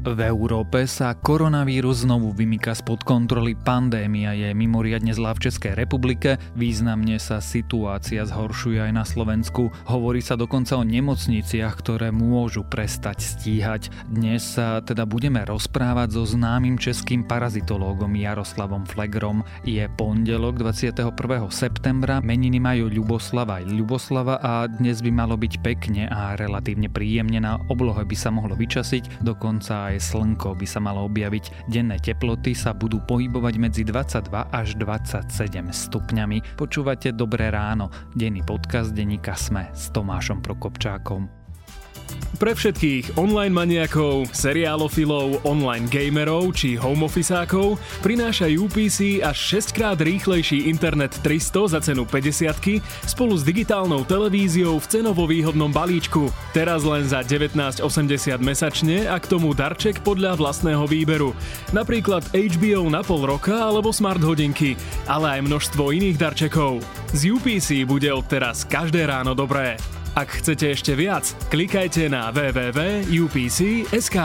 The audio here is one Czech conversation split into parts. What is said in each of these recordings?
V Európe sa koronavírus znovu vymýka spod kontroly. Pandémia je mimoriadne zlá v Českej republike, významne sa situácia zhoršuje aj na Slovensku. Hovorí sa dokonca o nemocniciach, ktoré môžu prestať stíhať. Dnes sa teda budeme rozprávať so známym českým parazitológom Jaroslavom Flegrom. Je pondelok 21. septembra, meniny majú Ľuboslava aj Ľuboslava a dnes by malo byť pekne a relatívne príjemne na oblohe by sa mohlo vyčasiť, dokonca slnko by sa malo objaviť. Denné teploty sa budú pohybovať medzi 22 až 27 stupňami. Počúvate Dobré ráno, denný podcast denníka Sme s Tomášom Prokopčákom. Pre všetkých online maniakov, seriálofilov, online gamerov či home officeákov prináša UPC až 6 krát rýchlejší internet 300 za cenu 50 spolu s digitálnou televíziou v cenovo výhodnom balíčku. Teraz len za 19,80 mesačne a k tomu darček podľa vlastného výberu. Napríklad HBO na pol roka alebo smart hodinky, ale aj množstvo iných darčekov. Z UPC bude odteraz každé ráno dobré. Ak chcete ešte viac, klikajte na www.upc.sk.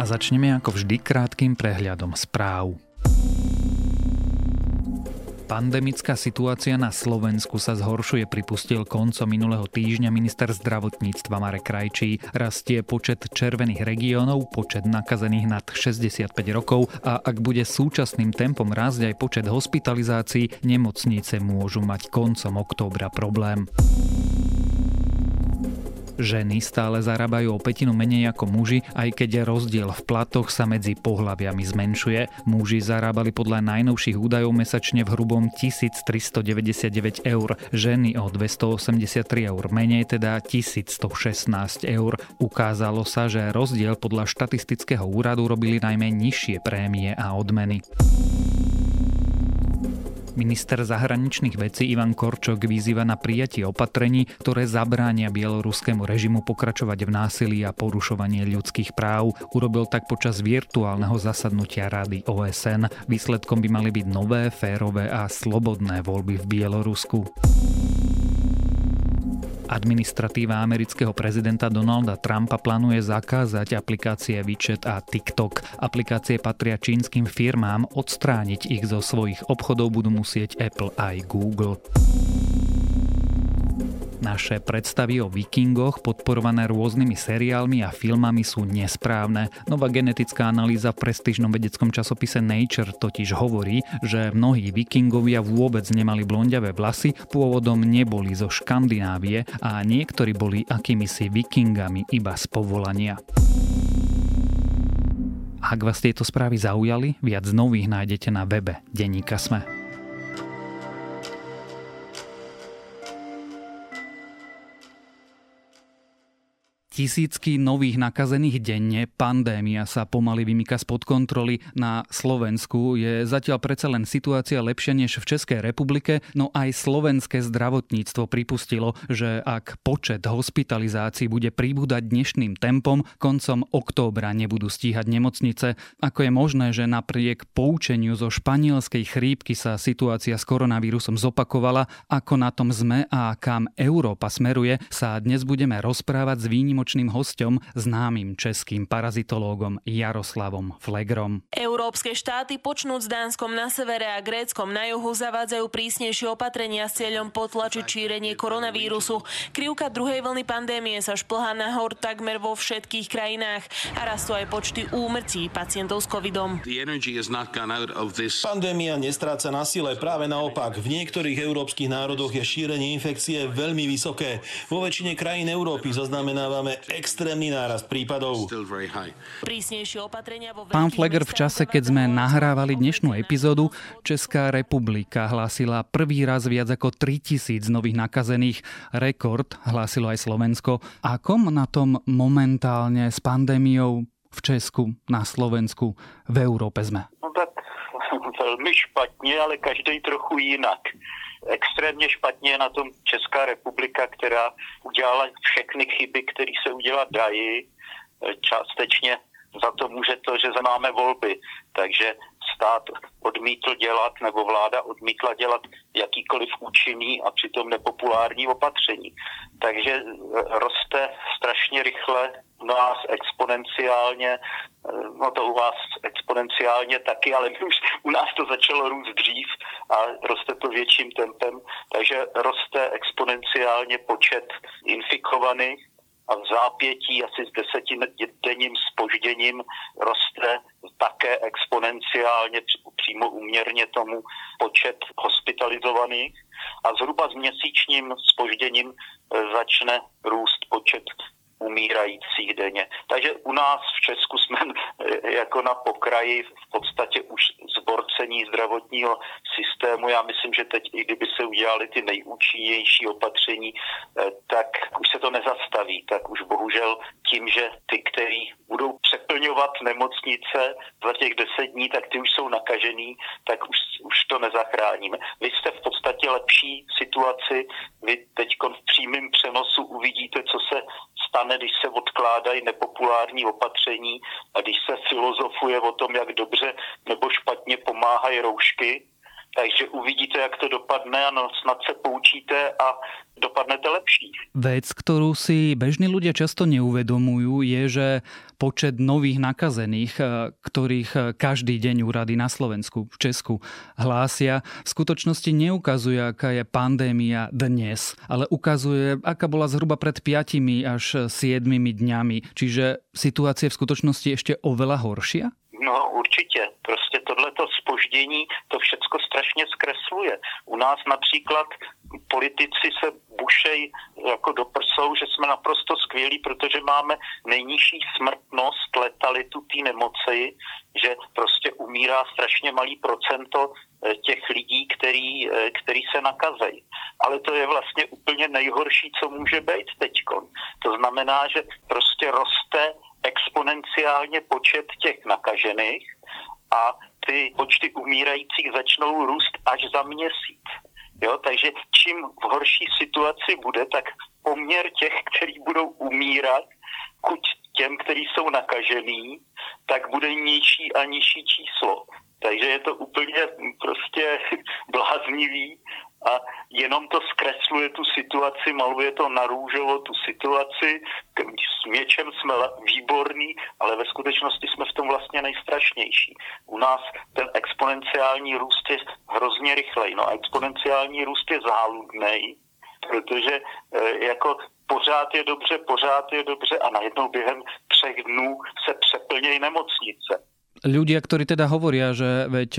A začneme ako vždy krátkým prehľadom správ. Pandemická situácia na Slovensku sa zhoršuje, pripustil koncom minulého týždňa minister zdravotníctva Marek Krajčí. Rastie počet červených regiónov, počet nakazených nad 65 rokov a ak bude súčasným tempom rásť aj počet hospitalizácií, nemocnice môžu mať koncom októbra problém. Ženy stále zarábajú o petinu menej ako muži, aj keď rozdiel v platoch sa medzi pohľaviami zmenšuje. Muži zarábali podľa najnovších údajov mesačne v hrubom 1399 eur, ženy o 283 eur menej, teda 1116 eur. Ukázalo sa, že rozdiel podľa štatistického úradu robili najmä nižšie prémie a odmeny. Minister zahraničných vecí Ivan Korčok vyzýva na prijatie opatrení, ktoré zabránia bieloruskému režimu pokračovať v násilí a porušovanie ľudských práv. Urobil tak počas virtuálneho zasadnutia Rady OSN. Výsledkom by mali byť nové, férové a slobodné voľby v Bielorusku. Administratíva amerického prezidenta Donalda Trumpa plánuje zakázať aplikácie WeChat a TikTok. Aplikácie patria čínskym firmám, odstrániť ich zo svojich obchodov budú musieť Apple aj Google. Naše predstavy o vikingoch, podporované rôznymi seriálmi a filmami sú nesprávne. Nová genetická analýza v prestížnom vedeckom časopise Nature totiž hovorí, že mnohí vikingovia vôbec nemali blondiavé vlasy, pôvodom neboli zo Škandinávie a niektorí boli akýmisi vikingami iba z povolania. Ak vás tieto správy zaujali, viac nových nájdete na webe Deníka Sme. Tisícky nových nakazených denne, pandémia sa pomaly vymýka spod kontroly. Na Slovensku je zatiaľ predsa len situácia lepšia než v Českej republike, no aj slovenské zdravotníctvo pripustilo, že ak počet hospitalizácií bude pribúdať dnešným tempom, koncom októbra nebudú stíhať nemocnice. Ako je možné, že napriek poučeniu zo španielskej chrípky sa situácia s koronavírusom zopakovala, ako na tom sme a kam Európa smeruje, sa dnes budeme rozprávať s výnimo výnimočným hostom, známym českým parazitológom Jaroslavom Flegrom. Európske štáty počnúť s Dánskom na severe a Gréckom na juhu zavádzajú prísnejšie opatrenia s cieľom potlačiť šírenie koronavírusu. Krivka druhej vlny pandémie sa šplhá nahor takmer vo všetkých krajinách a rastú aj počty úmrtí pacientov s covidom. Pandémia nestráca na sile, práve naopak. V niektorých európskych národoch je šírenie infekcie veľmi vysoké. Vo väčšine krajín Európy zaznamenávame extrémny nárast prípadov. Pán Fleger, v čase, keď sme nahrávali dnešnú epizódu, Česká republika hlásila prvý raz viac ako 3000 nových nakazených. Rekord hlásilo aj Slovensko. Ako na tom momentálne s pandémiou v Česku, na Slovensku, v Európe sme? No tak veľmi špatne, ale každý trochu jinak extrémně špatně na tom Česká republika, která udělala všechny chyby, které se udělat dají. Částečně za to může to, že máme volby. Takže stát odmítl dělat nebo vláda odmítla dělat jakýkoliv účinný a přitom nepopulární opatření. Takže roste strašně rychle nás exponenciálně, eh, no to u vás exponenciálně taky, ale už u nás to začalo růst dřív a roste to větším tempem, takže roste exponenciálně počet infikovaných a v zápětí asi s desetidenním spožděním roste také exponenciálně přímo uměrně tomu počet hospitalizovaných. A zhruba s měsíčním spožděním e, začne růst počet umírajících denně. Takže u nás v Česku jsme eh, jako na pokraji v podstatě už zborcení zdravotního systému. Já myslím, že teď, i kdyby se udělali ty nejúčinnější opatření, eh, tak už se to nezastaví. Tak už bohužel tím, že ty, kteří budou přeplňovat nemocnice za těch deset dní, tak ty už jsou nakažený, tak už, už to nezachráníme. Vy jste v podstatě lepší situaci, vy teď v přímém přenosu uvidíte, co se stane, když se odkládají nepopulární opatření a když se filozofuje o tom, jak dobře nebo špatně pomáhají roušky, takže uvidíte, jak to dopadne a no, snad se poučíte a dopadnete lepší. Vec, ktorú si bežní ľudia často neuvedomujú, je, že počet nových nakazených, eh, ktorých eh, každý deň úrady na Slovensku, v Česku hlásia, v skutočnosti neukazuje, aká je pandémia dnes, ale ukazuje, aká bola zhruba pred 5 až 7 dňami. Čiže situácia v skutočnosti ešte oveľa horšia? No určitě, prostě tohleto spoždění to všecko strašně zkresluje. U nás například politici se bušej jako do prsou, že jsme naprosto skvělí, protože máme nejnižší smrtnost, letalitu té nemoci, že prostě umírá strašně malý procento eh, těch lidí, který, eh, který se nakazejí. Ale to je vlastně úplně nejhorší, co může být teď. To znamená, že prostě roste exponenciálně počet těch nakažených a ty počty umírajících začnou růst až za měsíc. Jo, takže čím v horší situaci bude, tak poměr těch, kteří budou umírat, kuď těm, kteří jsou nakažený, tak bude nižší a nižší číslo. Takže je to úplně prostě bláznivý a jenom to zkresluje tu situaci, maluje to na růžovo tu situaci, s měčem jsme výborní, ale ve skutečnosti jsme v tom vlastně nejstrašnější. U nás ten exponenciální růst je hrozně rychlej, no a exponenciální růst je záludný, protože e, jako pořád je dobře, pořád je dobře a najednou během třech dnů se přeplnějí nemocnice. Ľudia, ktorí teda hovoria, že veď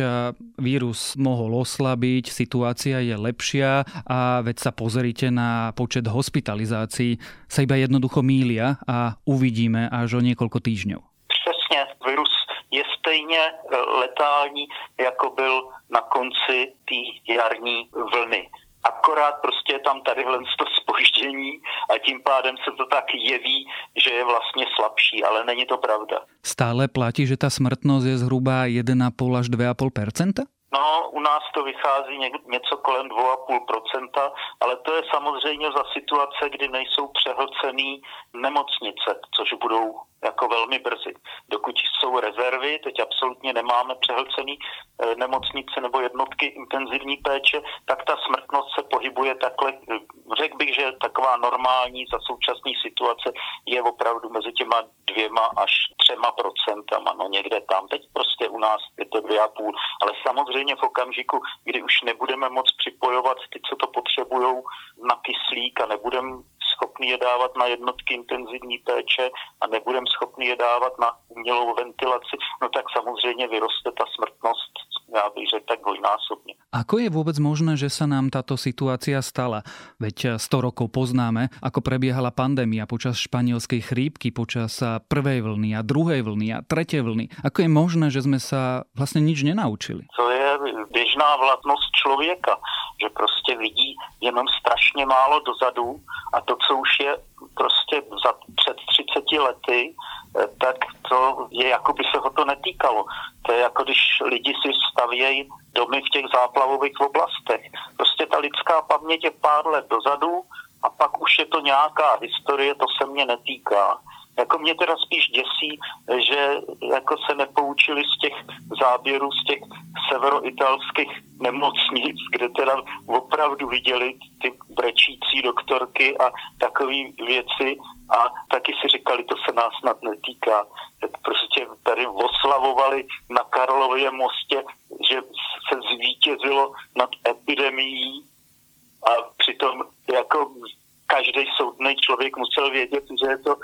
vírus mohol oslabiť, situácia je lepšia a veď sa pozrite na počet hospitalizácií, sa iba jednoducho mília a uvidíme až o niekoľko týždňov. Přesně, virus je stejně e, letální, jako byl na konci té jarní vlny akorát prostě je tam tadyhle to spoždění a tím pádem se to tak jeví, že je vlastně slabší, ale není to pravda. Stále platí, že ta smrtnost je zhruba 1,5 až 2,5 No, u nás to vychází něco kolem 2,5%, ale to je samozřejmě za situace, kdy nejsou přehlcený nemocnice, což budou jako velmi brzy. Dokud jsou rezervy, teď absolutně nemáme přehlcený eh, nemocnice nebo jednotky intenzivní péče, tak ta smrtnost se pohybuje takhle, eh, řekl bych, že taková normální za současné situace je opravdu mezi těma dvěma až třema procentama, no někde tam. Teď prostě u nás je to dvě a půl, ale samozřejmě v okamžiku, kdy už nebudeme moc připojovat ty, co to potřebují na kyslík a nebudeme schopni je dávat na jednotky intenzivní péče a nebudeme schopni je dávat na umělou ventilaci, no tak samozřejmě vyroste ta smrtnost, já bych řekl, tak dvojnásobně. Ako je vôbec možné, že sa nám táto situácia stala? Veď 100 rokov poznáme, ako prebiehala pandémia počas španielskej chrípky, počas prvej vlny a druhej vlny a tretej vlny. Ako je možné, že sme sa vlastne nič nenaučili? To je běžná vlastnost člověka, že prostě vidí jenom strašně málo dozadu a to, co už je prostě za před 30 lety, eh, tak to je jako by se ho to netýkalo. To je jako když lidi si stavějí domy v těch záplavových oblastech. Prostě ta lidská paměť je pár let dozadu a pak už je to nějaká historie, to se mě netýká. Jako mě teda spíš děsí, že jako se nepoučili z těch záběrů z těch severoitalských nemocnic, kde teda opravdu viděli ty brečící doktorky a takové věci a taky si říkali, to se nás snad netýká. Prostě tady oslavovali na Karlově mostě, že se zvítězilo nad epidemií a přitom jako každý soudný člověk musel vědět, že je to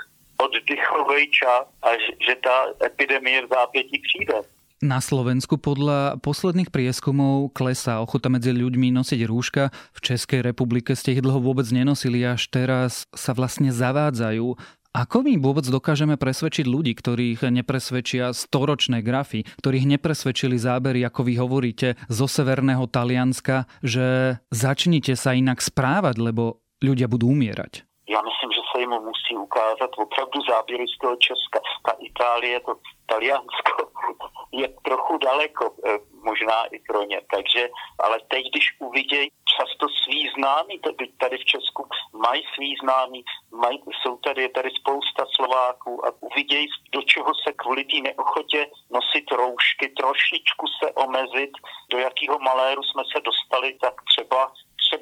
oddychový čas a že, ta epidemie v zápětí přijde. Na Slovensku podľa posledných prieskumov klesá ochota medzi ľuďmi nosiť rúška. V Českej republike ste ich dlho vôbec nenosili, až teraz sa vlastne zavádzajú. Ako my vôbec dokážeme presvedčiť ľudí, ktorých nepresvedčia storočné grafy, ktorých nepresvedčili zábery, ako vy hovoríte, zo severného Talianska, že začnite sa inak správať, lebo ľudia budú umierať? Já myslím, že se jim musí ukázat opravdu záběry z toho Česka. Ta Itálie, to Taliansko je trochu daleko, eh, možná i pro ně. Takže, ale teď, když uvidějí často svý známí, tady v Česku mají svý známí, mají, jsou tady, je tady spousta Slováků a uvidějí, do čeho se kvůli té neochotě nosit roušky, trošičku se omezit, do jakého maléru jsme se dostali, tak třeba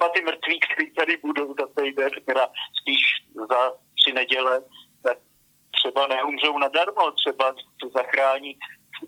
třeba ty mrtví, kteří tady budou za týden, teda spíš za tři neděle, tak třeba neumřou nadarmo, třeba to zachrání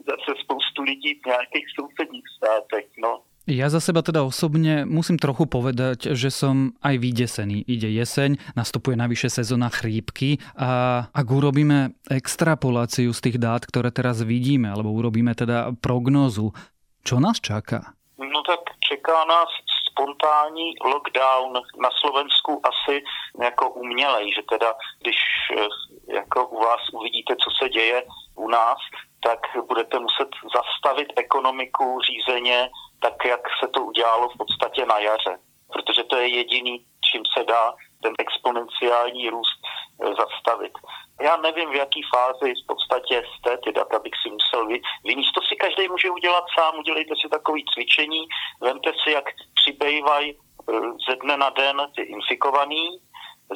zase spoustu lidí v nějakých sousedních státech. No. Ja za seba teda osobne musím trochu povedať, že som aj vydesený. Ide jeseň, nastupuje navyše sezóna chrípky a ak urobíme extrapoláciu z tých dát, ktoré teraz vidíme, alebo urobíme teda prognózu, čo nás čaká? No tak čeká nás spontánní lockdown na Slovensku asi jako umělej, že teda když eh, jako u vás uvidíte, co se děje u nás, tak budete muset zastavit ekonomiku řízeně tak, jak se to udělalo v podstatě na jaře. Protože to je jediný, čím se dá ten exponenciální růst eh, zastavit. Já nevím, v jaký fázi v podstatě jste, ty data bych si musel vyníst. To si každý může udělat sám, udělejte si takové cvičení, vemte si, jak přibývají eh, ze dne na den ty infikovaný,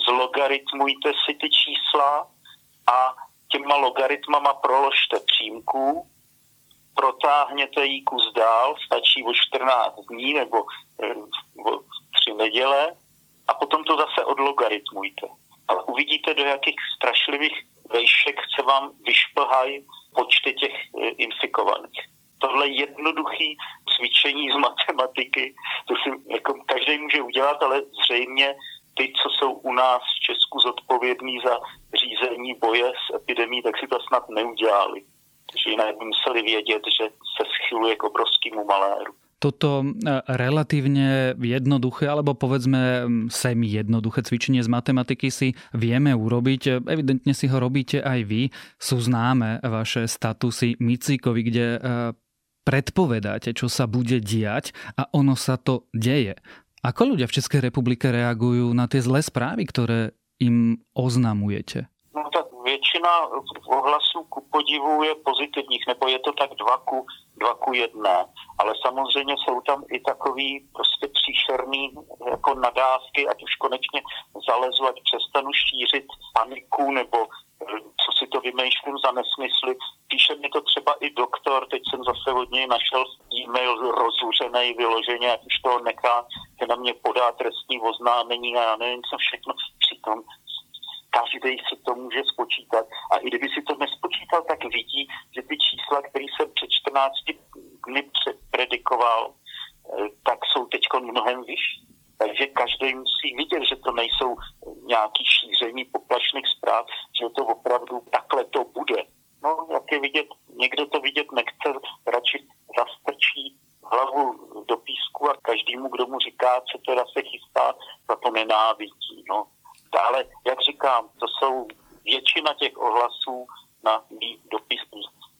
zlogaritmujte si ty čísla a těma logaritmama proložte přímku, protáhněte jí kus dál, stačí o 14 dní nebo eh, o 3 neděle a potom to zase odlogaritmujte. Ale uvidíte, do jakých strašlivých vejšek se vám vyšplhají počty těch eh, infikovaných. Tohle jednoduché cvičení z matematiky, to si jako každý může udělat, ale zřejmě ty, co jsou u nás v Česku zodpovědní za řízení boje s epidemí, tak si to snad neudělali. Takže jinak museli vědět, že se schyluje k obrovskému maléru toto e, relatívne jednoduché, alebo povedzme semi jednoduché cvičenie z matematiky si vieme urobiť. Evidentne si ho robíte aj vy. Sú známe vaše statusy Micíkovi, kde e, predpovedáte, čo sa bude diať a ono sa to deje. Ako ľudia v Českej republike reagujú na tie zlé správy, ktoré im oznamujete? Většina ohlasů ku podivu je pozitivních, nebo je to tak dva ku, dva ku jedné. Ale samozřejmě jsou tam i takový prostě příšerný jako nadávky, ať už konečně zalezu, ať přestanu šířit paniku, nebo eh, co si to vymýšlím za nesmysly. Píše mi to třeba i doktor, teď jsem zase od něj našel e-mail rozluřený vyloženě, ať už to nechá, že na mě podá trestní oznámení a já nevím co všechno. Přitom každý si to může spočítat. A i kdyby si to nespočítal, tak vidí, že ty čísla, které jsem před 14 dny předpredikoval, eh, tak jsou teď mnohem vyšší. Takže každý musí vidět, že to nejsou nějaký šíření poplašných zpráv, že to opravdu takhle to bude. No, jak je vidět, někdo to vidět nechce, radši zastrčí hlavu do písku a každému, kdo mu říká, co teda se chystá, za to nenávidí. No. Ale jak říkám, to jsou většina těch ohlasů na mý dopis,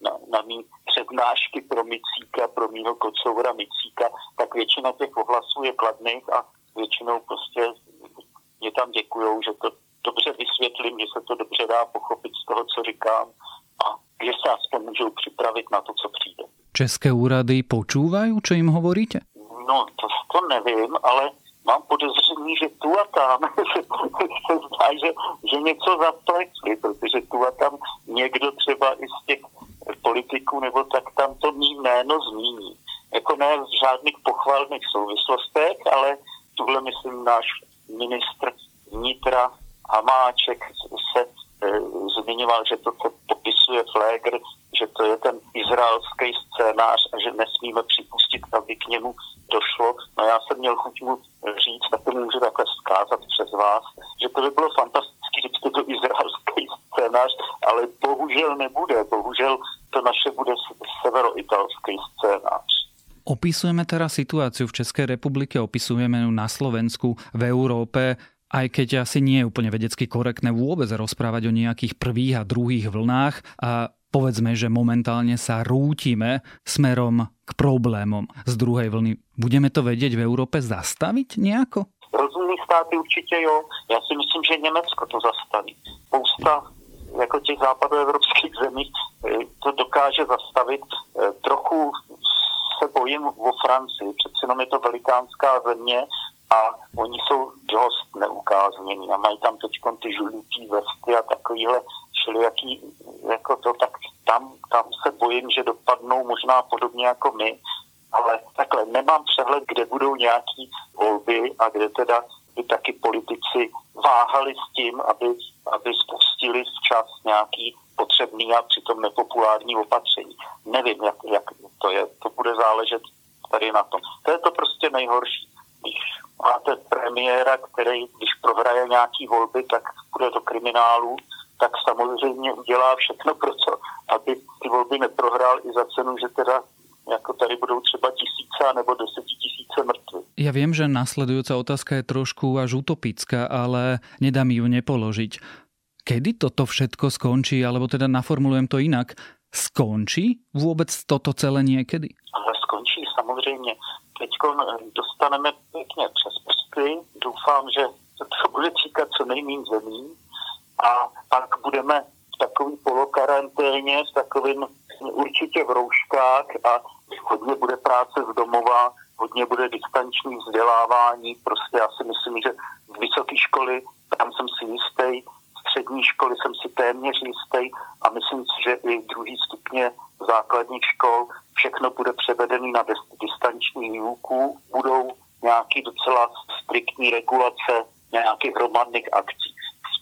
na, na mý přednášky pro Micíka, pro mýho kocoura Micíka, tak většina těch ohlasů je kladných a většinou prostě mě tam děkujou, že to dobře vysvětlím, že se to dobře dá pochopit z toho, co říkám a že se aspoň můžou připravit na to, co přijde. České úrady počúvajú, čo im hovoríte? No, to, to nevím, ale mám podezření, že tu a tam se zdá, že, že něco zapletli, protože tu a tam někdo třeba i z těch politiků nebo tak tam to mý jméno zmíní. Jako ne v žádných pochvalných souvislostech, ale tuhle myslím náš ministr vnitra Hamáček se e, zmiňoval, že to, popisuje Flegr, že to je ten izraelský scénář a že nesmíme připustit, aby k němu došlo. No já jsem měl chuť mu říct, tak to můžu takhle zkázat přes vás, že to by bylo fantastické, kdyby to izraelský scénář, ale bohužel nebude. Bohužel to naše bude severoitalský scénář. Opisujeme teraz situáciu v Českej republike, opisujeme ju na Slovensku, v Európe, aj keď asi nie je úplne vedecky korektné vôbec rozprávať o nejakých prvých a druhých vlnách a povedzme, že momentálne sa rútime smerom k problémom z druhej vlny. Budeme to vedieť v Európe zastaviť nejako? Rozumní státy určitě jo. Já si myslím, že Německo to zastaví. Spousta jako těch západoevropských zemí eh, to dokáže zastavit. Eh, trochu se bojím o Francii, přece jenom je to velikánská země a oni jsou dost neukáznění a mají tam teď ty žlutý vesty a takovýhle všelijaký, jako to, tak tam, tam se bojím, že dopadnou možná podobně jako my, ale takhle nemám přehled, kde budou nějaký volby a kde teda by taky politici váhali s tím, aby, aby spustili včas nějaký potřebný a nepopulární opatření. Nevím, jak, jak to je. To bude záležet tady na tom. To je to prostě nejhorší. Když máte premiéra, který, když prohraje nějaký volby, tak bude do kriminálu, tak samozřejmě udělá všechno pro to, aby ty volby neprohrál i za cenu, že teda jako tady budou třeba tisíce nebo desetitisíce mrtvých. Ja viem, že nasledujúca otázka je trošku až utopická, ale nedá mi ju nepoložiť. Kedy toto všetko skončí, alebo teda naformulujem to inak, skončí vôbec toto celé niekedy? Ale skončí samozřejmě. Teď dostaneme pěkně přes prsty. Doufám, že to bude týkat co nejméně zemí a pak budeme v takový polokaranténě, v takovým určitě v rouškách a hodně bude práce z domova, hodně bude distanční vzdělávání. Prostě já si myslím, že vysoké školy, tam jsem si jistý, školy jsem si téměř jistý a myslím si, že i druhý stupně základních škol všechno bude převedený na distanční výuku, budou nějaký docela striktní regulace nějakých hromadných akcí.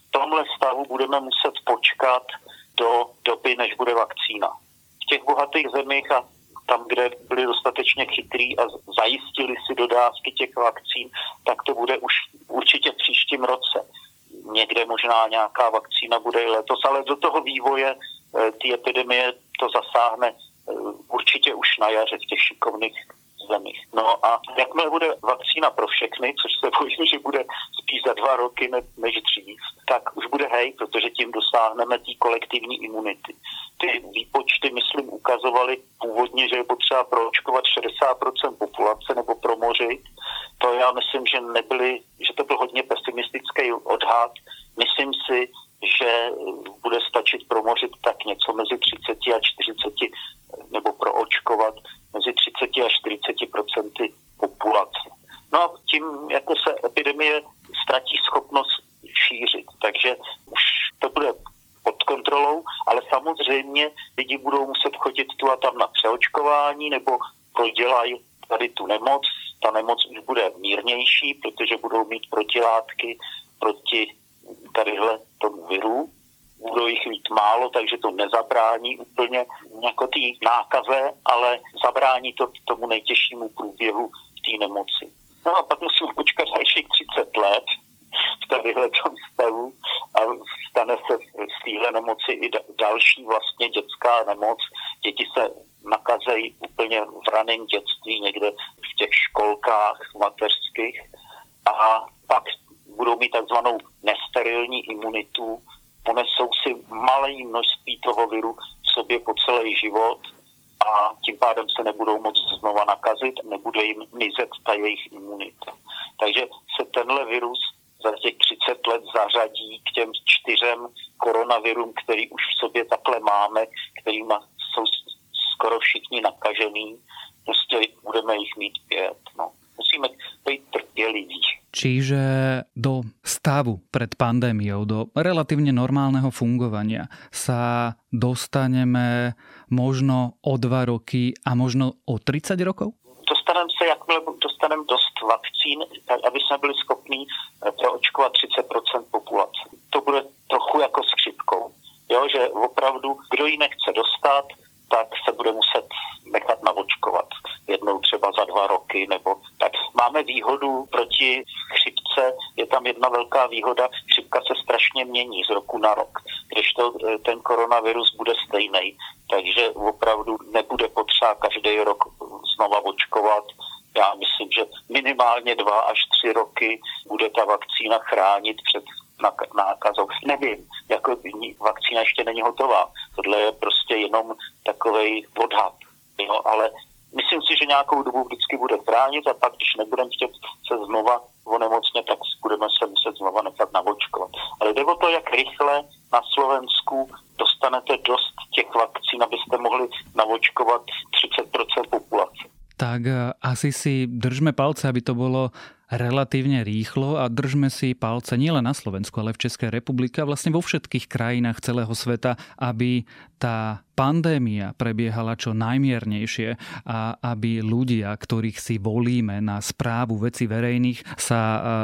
V tomhle stavu budeme muset počkat do doby, než bude vakcína. V těch bohatých zemích a tam, kde byli dostatečně chytrý a zajistili si dodávky těch vakcín, tak to bude už určitě v příštím roce. Někde možná nějaká vakcína bude i letos, ale do toho vývoje eh, ty epidemie to zasáhne eh, určitě už na jaře v těch šikovných zemích. No a jakmile bude vakcína pro všechny, což se bojím, že bude spíš za dva roky ne, než dřív, tak už bude hej, protože tím dosáhneme té kolektivní imunity. Ty výpočty, myslím, ukazovaly původně, že je potřeba proočkovat 60% populace nebo promořit. To já myslím, že nebyly, že to byl hodně pesimistický odhad. Myslím si, že bude stačit promořit tak něco mezi 30 a 40 nebo proočkovat mezi 30 a 40 procenty populace. No a tím jako se epidemie ztratí schopnost šířit. Takže už to bude pod kontrolou, ale samozřejmě lidi budou muset chodit tu a tam na přeočkování nebo prodělají tady tu nemoc. Ta nemoc už bude mírnější, protože budou mít protilátky proti tadyhle tomu viru budou jich mít málo, takže to nezabrání úplně jako té nákaze, ale zabrání to tomu nejtěžšímu průběhu té nemoci. No a pak musím počkat dalších 30 let v tadyhle stavu a stane se z téhle nemoci i další vlastně dětská nemoc. Děti se nakazejí úplně v raném dětství, někde v těch školkách mateřských a pak budou mít takzvanou nesterilní imunitu, ponesou si malé množství toho viru v sobě po celý život a tím pádem se nebudou moc znova nakazit, nebude jim mizet ta jejich imunita. Takže se tenhle virus za těch 30 let zařadí k těm čtyřem koronavirům, který už v sobě takhle máme, kterými jsou skoro všichni nakažený. Prostě budeme jich mít pět. No. Musíme být trpěliví. Čiže do stavu pred pandémiou, do relatívne normálneho fungovania sa dostaneme možno o dva roky a možno o 30 rokov? Dostaneme se, jakmile dostaneme dost vakcín, aby jsme byli schopní eh, proočkovat 30% populace. To bude trochu jako s chřipkou. Jo, že opravdu, kdo ji nechce dostat, tak se bude muset nechat navočkovat jednou třeba za dva roky, nebo tak máme výhodu proti chřipce, je tam jedna velká výhoda, chřipka se strašně mění z roku na rok, když to, eh, ten koronavirus bude stejný, takže opravdu nebude potřeba každý rok znova očkovat. Já myslím, že minimálně dva až tři roky bude ta vakcína chránit před nákazou. Nevím, jako vakcína ještě není hotová. Tohle je prostě jenom takový odhad. Jo, ale myslím si, že nějakou dobu vždycky bude chránit a pak, když nebudeme chtět se znova onemocnit, tak budeme se muset znova nechat navočkovat. Ale jde o to, jak rychle na Slovensku dostanete dost těch vakcín, abyste mohli navočkovat 30% populace. Tak eh, asi si držme palce, aby to bolo relatívne rýchlo a držme si palce nielen na Slovensku, ale v Českej republike a vlastne vo všetkých krajinách celého sveta, aby tá pandémia prebiehala čo najmiernejšie a aby ľudia, ktorých si volíme na správu veci verejných, sa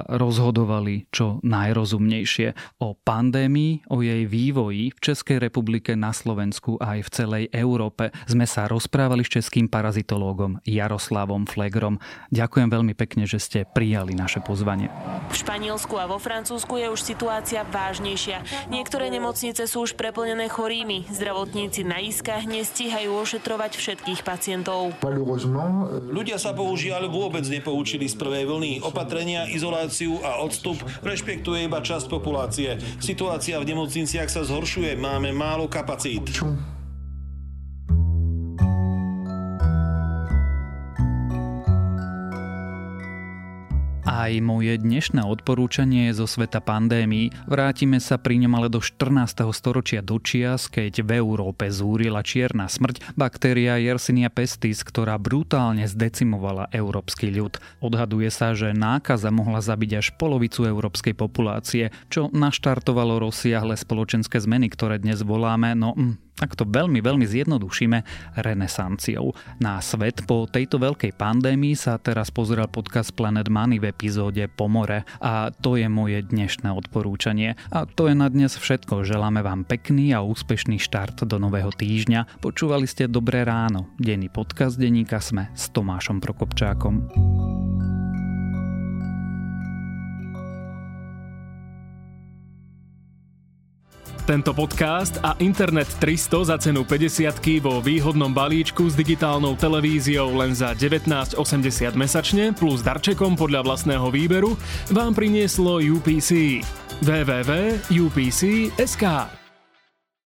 rozhodovali čo najrozumnejšie. O pandémii, o jej vývoji v Českej republike, na Slovensku a aj v celej Európe sme sa rozprávali s českým parazitológom Jaroslavom Flegrom. Ďakujem veľmi pekne, že ste prijali naše pozvanie. V Španielsku a vo Francúzsku je už situácia vážnejšia. Niektoré nemocnice sú už preplnené chorými. Zdravotníci na iskách nestíhajú ošetrovať všetkých pacientov. Ľudia sa bohužiaľ vôbec nepoučili z prvej vlny. Opatrenia, izoláciu a odstup rešpektuje iba časť populácie. Situácia v nemocniciach sa zhoršuje, máme málo kapacít. Aj moje dnešné odporúčanie je zo sveta pandémií. Vrátime sa pri ňom ale do 14. storočia do čias, keď v Európe zúrila čierna smrť, baktéria Yersinia pestis, ktorá brutálne zdecimovala európsky ľud. Odhaduje sa, že nákaza mohla zabiť až polovicu európskej populácie, čo naštartovalo rozsiahle spoločenské zmeny, ktoré dnes voláme, no tak to veľmi, veľmi zjednodušíme, renesanciou. Na svet po tejto veľkej pandémii sa teraz pozrel podcast Planet Money v epizóde Pomore a to je moje dnešné odporúčanie. A to je na dnes všetko. Želáme vám pekný a úspešný štart do nového týždňa. Počúvali ste Dobré ráno. Denný podcast denníka Sme s Tomášom Prokopčákom. Tento podcast a Internet 300 za cenu 50 vo výhodnom balíčku s digitálnou televíziou len za 19,80 mesačne plus darčekom podľa vlastného výberu vám prinieslo UPC. www.upc.sk